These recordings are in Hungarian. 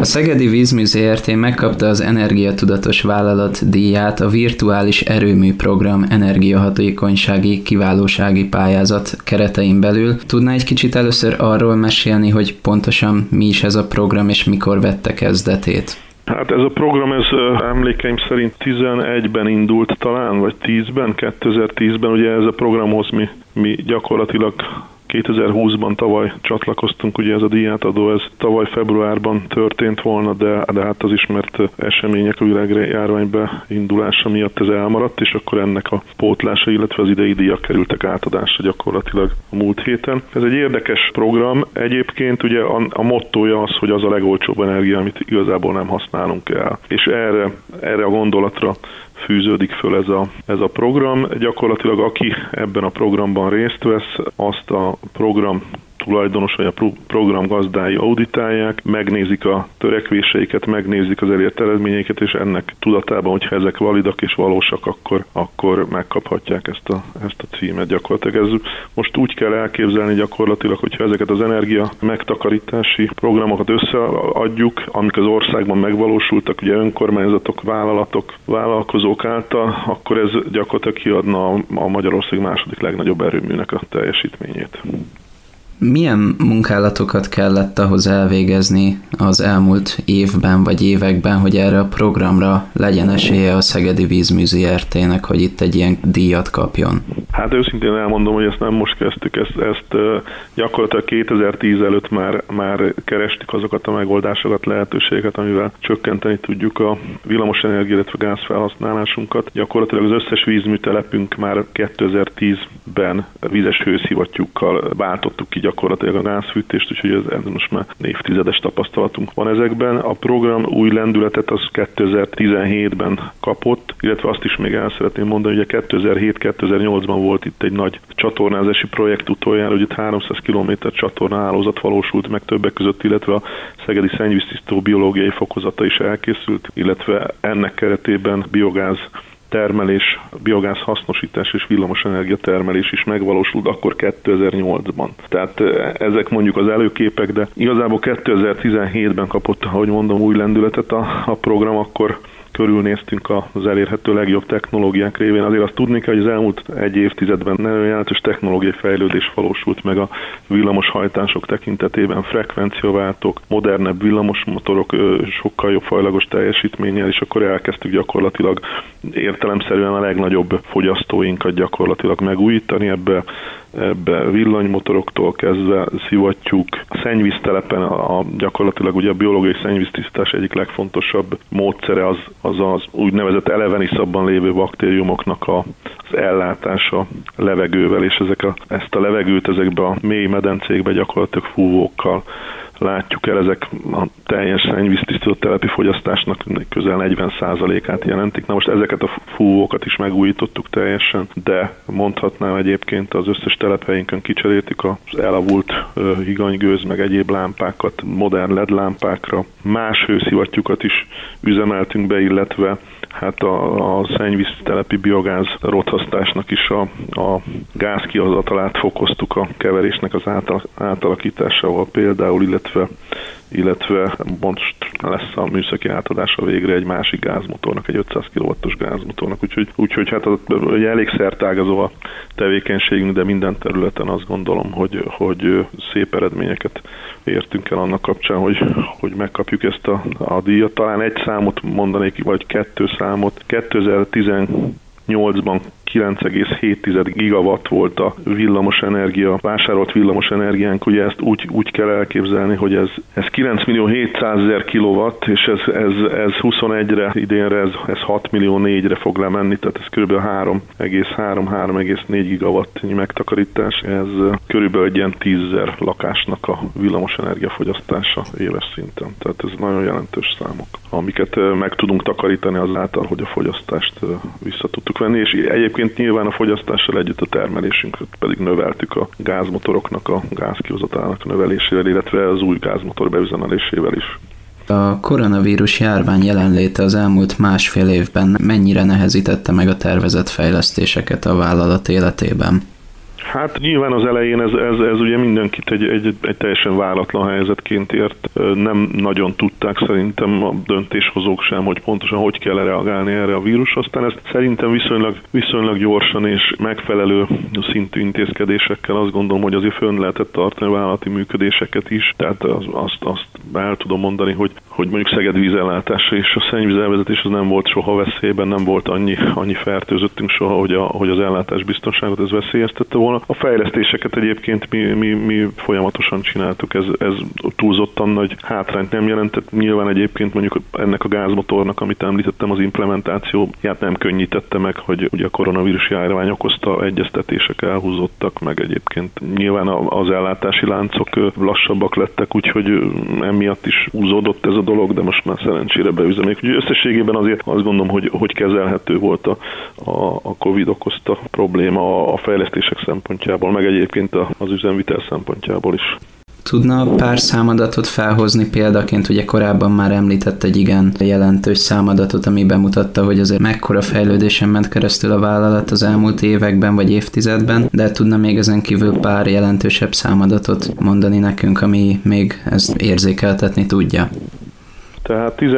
A Szegedi Vízmű ZRT megkapta az Energiatudatos Vállalat díját a Virtuális Erőmű Program energiahatékonysági kiválósági pályázat keretein belül. Tudná egy kicsit először arról mesélni, hogy pontosan mi is ez a program és mikor vette kezdetét? Hát ez a program, ez emlékeim szerint 11-ben indult talán, vagy 10-ben, 2010-ben, ugye ez a programhoz mi, mi gyakorlatilag 2020-ban tavaly csatlakoztunk, ugye ez a díjátadó, ez tavaly februárban történt volna, de, de hát az ismert események a világjárványbe indulása miatt ez elmaradt, és akkor ennek a pótlása, illetve az idei díjak kerültek átadásra gyakorlatilag a múlt héten. Ez egy érdekes program. Egyébként ugye a, a mottoja az, hogy az a legolcsóbb energia, amit igazából nem használunk el. És erre, erre a gondolatra fűződik föl ez a, ez a program. Gyakorlatilag aki ebben a programban részt vesz, azt a program tulajdonos vagy a program gazdái auditálják, megnézik a törekvéseiket, megnézik az elért eredményeiket, és ennek tudatában, hogyha ezek validak és valósak, akkor, akkor megkaphatják ezt a, ezt a címet gyakorlatilag. Ez most úgy kell elképzelni gyakorlatilag, hogyha ezeket az energia megtakarítási programokat összeadjuk, amik az országban megvalósultak, ugye önkormányzatok, vállalatok, vállalkozók által, akkor ez gyakorlatilag kiadna a Magyarország második legnagyobb erőműnek a teljesítményét. Milyen munkálatokat kellett ahhoz elvégezni az elmúlt évben vagy években, hogy erre a programra legyen esélye a Szegedi Vízműzi RT-nek, hogy itt egy ilyen díjat kapjon? Hát őszintén elmondom, hogy ezt nem most kezdtük, ezt, ezt gyakorlatilag 2010 előtt már, már kerestük azokat a megoldásokat, lehetőségeket, amivel csökkenteni tudjuk a villamosenergia, illetve gázfelhasználásunkat. Gyakorlatilag az összes vízműtelepünk már 2010-ben vizes hőszivattyúkkal váltottuk ki gyakorlatilag a gázfűtést, úgyhogy ez, ez most már évtizedes tapasztalatunk van ezekben. A program új lendületet az 2017-ben kapott, illetve azt is még el szeretném mondani, hogy a 2007-2008-ban volt itt egy nagy csatornázási projekt utoljára, hogy itt 300 km csatornahálózat valósult meg többek között, illetve a Szegedi szennyvíztisztó biológiai fokozata is elkészült, illetve ennek keretében biogáz termelés, biogáz hasznosítás és villamosenergia termelés is megvalósult akkor 2008-ban. Tehát ezek mondjuk az előképek, de igazából 2017-ben kapott, ahogy mondom, új lendületet a, a program, akkor körülnéztünk az elérhető legjobb technológiák révén. Azért azt tudni kell, hogy az elmúlt egy évtizedben nagyon jelentős technológiai fejlődés valósult meg a villamos hajtások tekintetében, frekvenciaváltók, modernebb villamosmotorok, sokkal jobb fajlagos teljesítménnyel, és akkor elkezdtük gyakorlatilag értelemszerűen a legnagyobb fogyasztóinkat gyakorlatilag megújítani ebbe ebbe villanymotoroktól kezdve szivattyúk. A szennyvíztelepen a, a, gyakorlatilag ugye a biológiai szennyvíztisztítás egyik legfontosabb módszere az az, az úgynevezett eleveniszabban lévő baktériumoknak a, az ellátása levegővel, és ezek a, ezt a levegőt ezekbe a mély medencékbe gyakorlatilag fúvókkal látjuk el, ezek a teljes szennyvíztisztító telepi fogyasztásnak közel 40%-át jelentik. Na most ezeket a fúvókat is megújítottuk teljesen, de mondhatnám egyébként az összes telephelyünkön kicseréltük az elavult higanygőz, meg egyéb lámpákat modern LED lámpákra. Más hőszivattyúkat is üzemeltünk be, illetve hát a, a szennyvíztelepi biogáz rothasztásnak is a, a gázkihozatalát fokoztuk a keverésnek az átal, átalakításával például, illetve illetve most lesz a műszaki átadása végre egy másik gázmotornak, egy 500 kW-os gázmotornak, úgyhogy, úgyhogy hát az, elég szertágazó a tevékenységünk, de minden területen azt gondolom, hogy, hogy szép eredményeket értünk el annak kapcsán, hogy, hogy megkapjuk ezt a, a díjat. Talán egy számot mondanék, vagy kettő számot. 2018-ban 9,7 gigawatt volt a villamos energia, vásárolt villamos energiánk, ugye ezt úgy, úgy kell elképzelni, hogy ez, ez 9 millió 700 ezer kilowatt, és ez, ez, ez 21-re, idénre ez, ez 6 millió 4-re fog lemenni, tehát ez kb. 3,3-3,4 gigawattnyi megtakarítás, ez körülbelül egy ilyen 10 ezer lakásnak a villamos energiafogyasztása éves szinten, tehát ez nagyon jelentős számok, amiket meg tudunk takarítani azáltal, hogy a fogyasztást vissza tudtuk venni, és egyébként Egyébként nyilván a fogyasztással együtt a termelésünket pedig növeltük a gázmotoroknak a gázkihozatának növelésével, illetve az új gázmotor beüzemelésével is. A koronavírus járvány jelenléte az elmúlt másfél évben mennyire nehezítette meg a tervezett fejlesztéseket a vállalat életében? Hát nyilván az elején ez, ez, ez ugye mindenkit egy, egy, egy teljesen váratlan helyzetként ért. Nem nagyon tudták szerintem a döntéshozók sem, hogy pontosan hogy kell reagálni erre a vírus. Aztán ezt szerintem viszonylag, viszonylag gyorsan és megfelelő szintű intézkedésekkel azt gondolom, hogy azért fönn lehetett tartani a vállalati működéseket is. Tehát az, azt, azt el tudom mondani, hogy, hogy mondjuk Szeged vízellátása és a szennyvízelvezetés az nem volt soha veszélyben, nem volt annyi, annyi fertőzöttünk soha, hogy, a, hogy az ellátás biztonságot ez veszélyeztette volna. A fejlesztéseket egyébként mi, mi, mi folyamatosan csináltuk, ez, ez túlzottan nagy hátrányt nem jelentett. Nyilván egyébként mondjuk ennek a gázmotornak, amit említettem, az implementációját nem könnyítette meg, hogy ugye a koronavírus járvány okozta egyeztetések elhúzottak, meg egyébként nyilván az ellátási láncok lassabbak lettek, úgyhogy emiatt is húzódott ez a dolog, de most már szerencsére beüzemék. Úgyhogy összességében azért azt gondolom, hogy, hogy kezelhető volt a, a, a Covid okozta probléma a fejlesztések szempontjából, meg egyébként az üzemvitel szempontjából is. Tudna pár számadatot felhozni példaként, ugye korábban már említett egy igen jelentős számadatot, ami bemutatta, hogy azért mekkora fejlődésen ment keresztül a vállalat az elmúlt években vagy évtizedben, de tudna még ezen kívül pár jelentősebb számadatot mondani nekünk, ami még ezt érzékeltetni tudja. Tehát 10,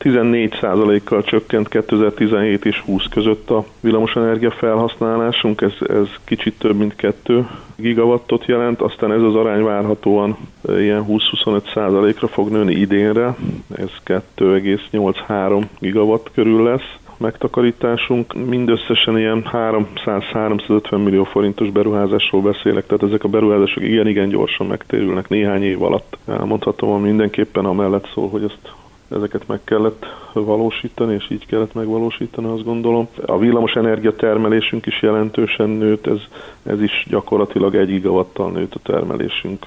14%-kal csökkent 2017 és 20 között a villamosenergia felhasználásunk, ez, ez kicsit több mint 2 gigawattot jelent, aztán ez az arány várhatóan ilyen 20-25%-ra fog nőni idénre, ez 2,83 gigawatt körül lesz megtakarításunk. Mindösszesen ilyen 300-350 millió forintos beruházásról beszélek, tehát ezek a beruházások igen-igen gyorsan megtérülnek néhány év alatt. Elmondhatom, mindenképpen amellett szól, hogy ezt ezeket meg kellett valósítani, és így kellett megvalósítani, azt gondolom. A villamos energia termelésünk is jelentősen nőtt, ez, ez is gyakorlatilag egy gigawattal nőtt a termelésünk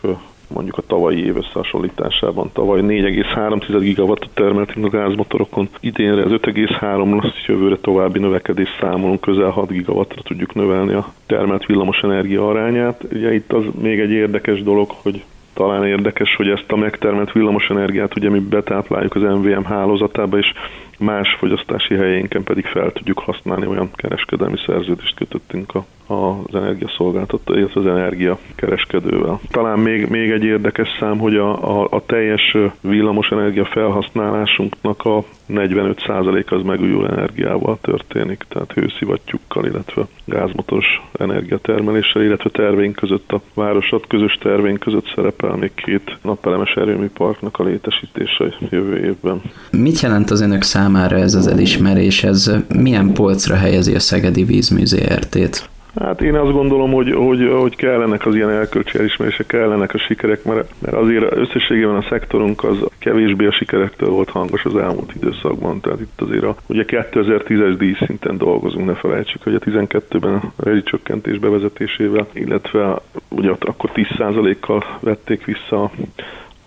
mondjuk a tavalyi év összehasonlításában. Tavaly 4,3 gigawattot termeltünk a gázmotorokon, idénre ez 5,3 lesz, jövőre további növekedés számolunk, közel 6 gigawattra tudjuk növelni a termelt villamos energia arányát. Ugye itt az még egy érdekes dolog, hogy talán érdekes, hogy ezt a megtermelt villamosenergiát ugye mi betápláljuk az MVM hálózatába, és más fogyasztási helyénken pedig fel tudjuk használni, olyan kereskedelmi szerződést kötöttünk a, az energiaszolgáltató, illetve az energiakereskedővel. Talán még, még egy érdekes szám, hogy a, a, a teljes villamosenergia felhasználásunknak a 45% az megújuló energiával történik, tehát hőszivattyúkkal, illetve gázmotoros energiatermeléssel, illetve terveink között a városat közös terveink között szerepel még két napelemes erőműparknak a létesítése jövő évben. Mit jelent az önök számára ez az elismerés? Ez milyen polcra helyezi a Szegedi Vízműzért? Hát én azt gondolom, hogy, hogy, hogy kellenek az ilyen elkölcsi elismerések, kellenek a sikerek, mert, mert azért összességében a szektorunk az kevésbé a sikerektől volt hangos az elmúlt időszakban. Tehát itt azért a, ugye 2010-es díj szinten dolgozunk, ne felejtsük, hogy a 12-ben a csökkentés bevezetésével, illetve ugye akkor 10%-kal vették vissza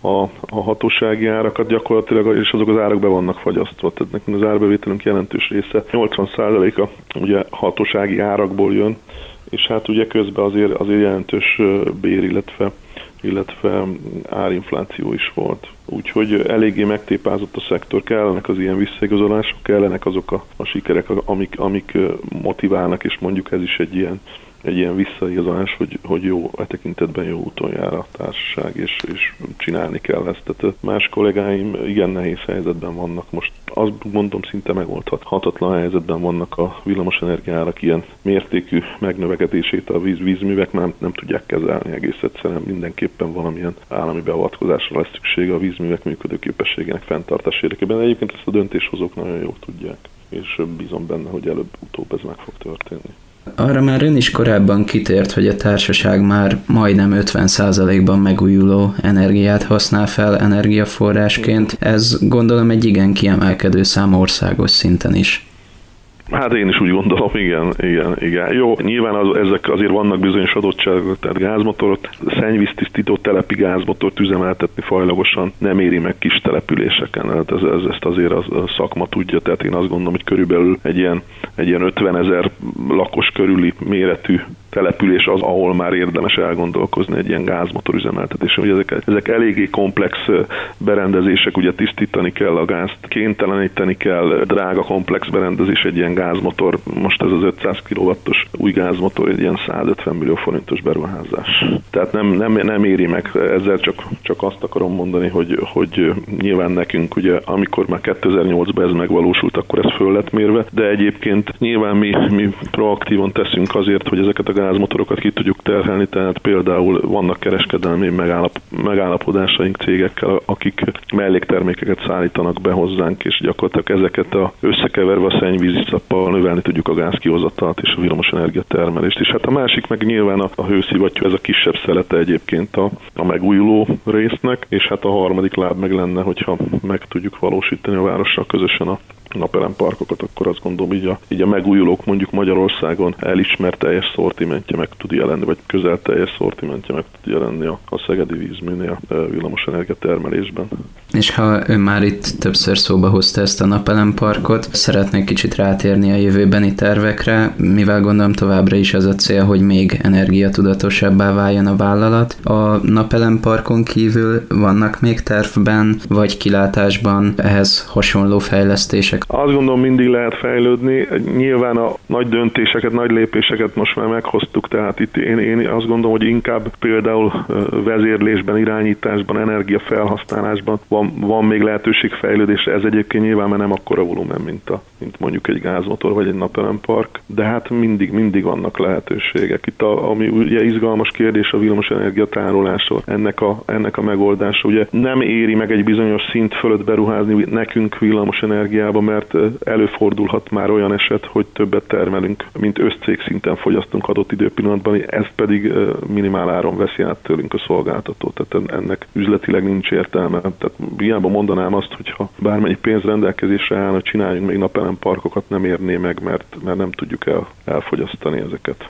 a, a hatósági árakat gyakorlatilag, és azok az árak be vannak fagyasztva. Tehát nekünk az árbevételünk jelentős része, 80%-a ugye hatósági árakból jön, és hát ugye közben azért, azért jelentős bér, illetve illetve árinfláció is volt. Úgyhogy eléggé megtépázott a szektor, kellenek az ilyen visszaigazolások, kellenek azok a, a sikerek, amik, amik motiválnak, és mondjuk ez is egy ilyen egy ilyen visszaigazolás, hogy, hogy jó, e tekintetben jó úton jár a társaság, és, és csinálni kell ezt. Tehát más kollégáim igen nehéz helyzetben vannak. Most azt mondom, szinte megoldhatatlan helyzetben vannak a villamosenergiárak ilyen mértékű megnövekedését a víz, vízművek már nem, nem tudják kezelni egész egyszerűen. Mindenképpen valamilyen állami beavatkozásra lesz szüksége a vízművek működőképességének fenntartás érdekében. Egyébként ezt a döntéshozók nagyon jól tudják, és bízom benne, hogy előbb-utóbb ez meg fog történni. Arra már ön is korábban kitért, hogy a társaság már majdnem 50%-ban megújuló energiát használ fel energiaforrásként. Ez gondolom egy igen kiemelkedő szám országos szinten is. Hát én is úgy gondolom, igen, igen, igen. Jó, nyilván az, ezek azért vannak bizonyos adottságok, tehát gázmotorot, szennyvíztisztító telepi gázmotort üzemeltetni fajlagosan nem éri meg kis településeken. Hát ez, ez, ezt azért a, a szakma tudja, tehát én azt gondolom, hogy körülbelül egy ilyen, egy ilyen 50 ezer lakos körüli méretű település az, ahol már érdemes elgondolkozni egy ilyen gázmotor üzemeltetésen. Ugye ezek, ezek eléggé komplex berendezések, ugye tisztítani kell a gázt, kényteleníteni kell, drága komplex berendezés egy ilyen gázmotor, most ez az 500 kW-os új gázmotor egy ilyen 150 millió forintos beruházás. Tehát nem, nem, nem éri meg, ezzel csak, csak azt akarom mondani, hogy, hogy nyilván nekünk ugye, amikor már 2008-ban ez megvalósult, akkor ez föl lett mérve, de egyébként nyilván mi, mi proaktívan teszünk azért, hogy ezeket a gázmotorokat ki tudjuk terhelni, tehát például vannak kereskedelmi megállap, megállapodásaink cégekkel, akik melléktermékeket szállítanak be hozzánk, és gyakorlatilag ezeket a összekeverve a szennyvízi növelni tudjuk a gázkihozatalat és a villamosenergia termelést. És hát a másik meg nyilván a, a hőszivattyú, ez a kisebb szelete egyébként a, a megújuló résznek, és hát a harmadik láb meg lenne, hogyha meg tudjuk valósítani a várossal közösen a napelemparkokat, akkor azt gondolom így a, így a megújulók mondjuk Magyarországon elismert teljes szortimentje meg tud jelenni, vagy közel teljes szortimentje meg tud jelenni a, a Szegedi vízműnél villamosenergia termelésben. És ha ön már itt többször szóba hozta ezt a napelemparkot, szeretnék kicsit rátérni a jövőbeni tervekre, mivel gondolom továbbra is az a cél, hogy még energiatudatosabbá váljon a vállalat. A napelemparkon kívül vannak még tervben, vagy kilátásban ehhez hasonló fejlesztések? Azt gondolom mindig lehet fejlődni. Nyilván a nagy döntéseket, nagy lépéseket most már meghoztuk, tehát itt én, én azt gondolom, hogy inkább például vezérlésben, irányításban, energiafelhasználásban van van, még lehetőség fejlődésre, ez egyébként nyilván már nem akkora volumen, mint, a, mint mondjuk egy gázmotor vagy egy napelempark, de hát mindig, mindig vannak lehetőségek. Itt a, ami ugye izgalmas kérdés a villamosenergia tárolása, ennek a, ennek a megoldása. Ugye nem éri meg egy bizonyos szint fölött beruházni nekünk villamosenergiába, mert előfordulhat már olyan eset, hogy többet termelünk, mint összcég szinten fogyasztunk adott időpillanatban, ez pedig minimál áron veszi át tőlünk a szolgáltató. Tehát ennek üzletileg nincs értelme. Tehát hiába mondanám azt, hogyha bármennyi pénz rendelkezésre állna, csináljunk még napelem parkokat, nem érné meg, mert, mert nem tudjuk el, elfogyasztani ezeket.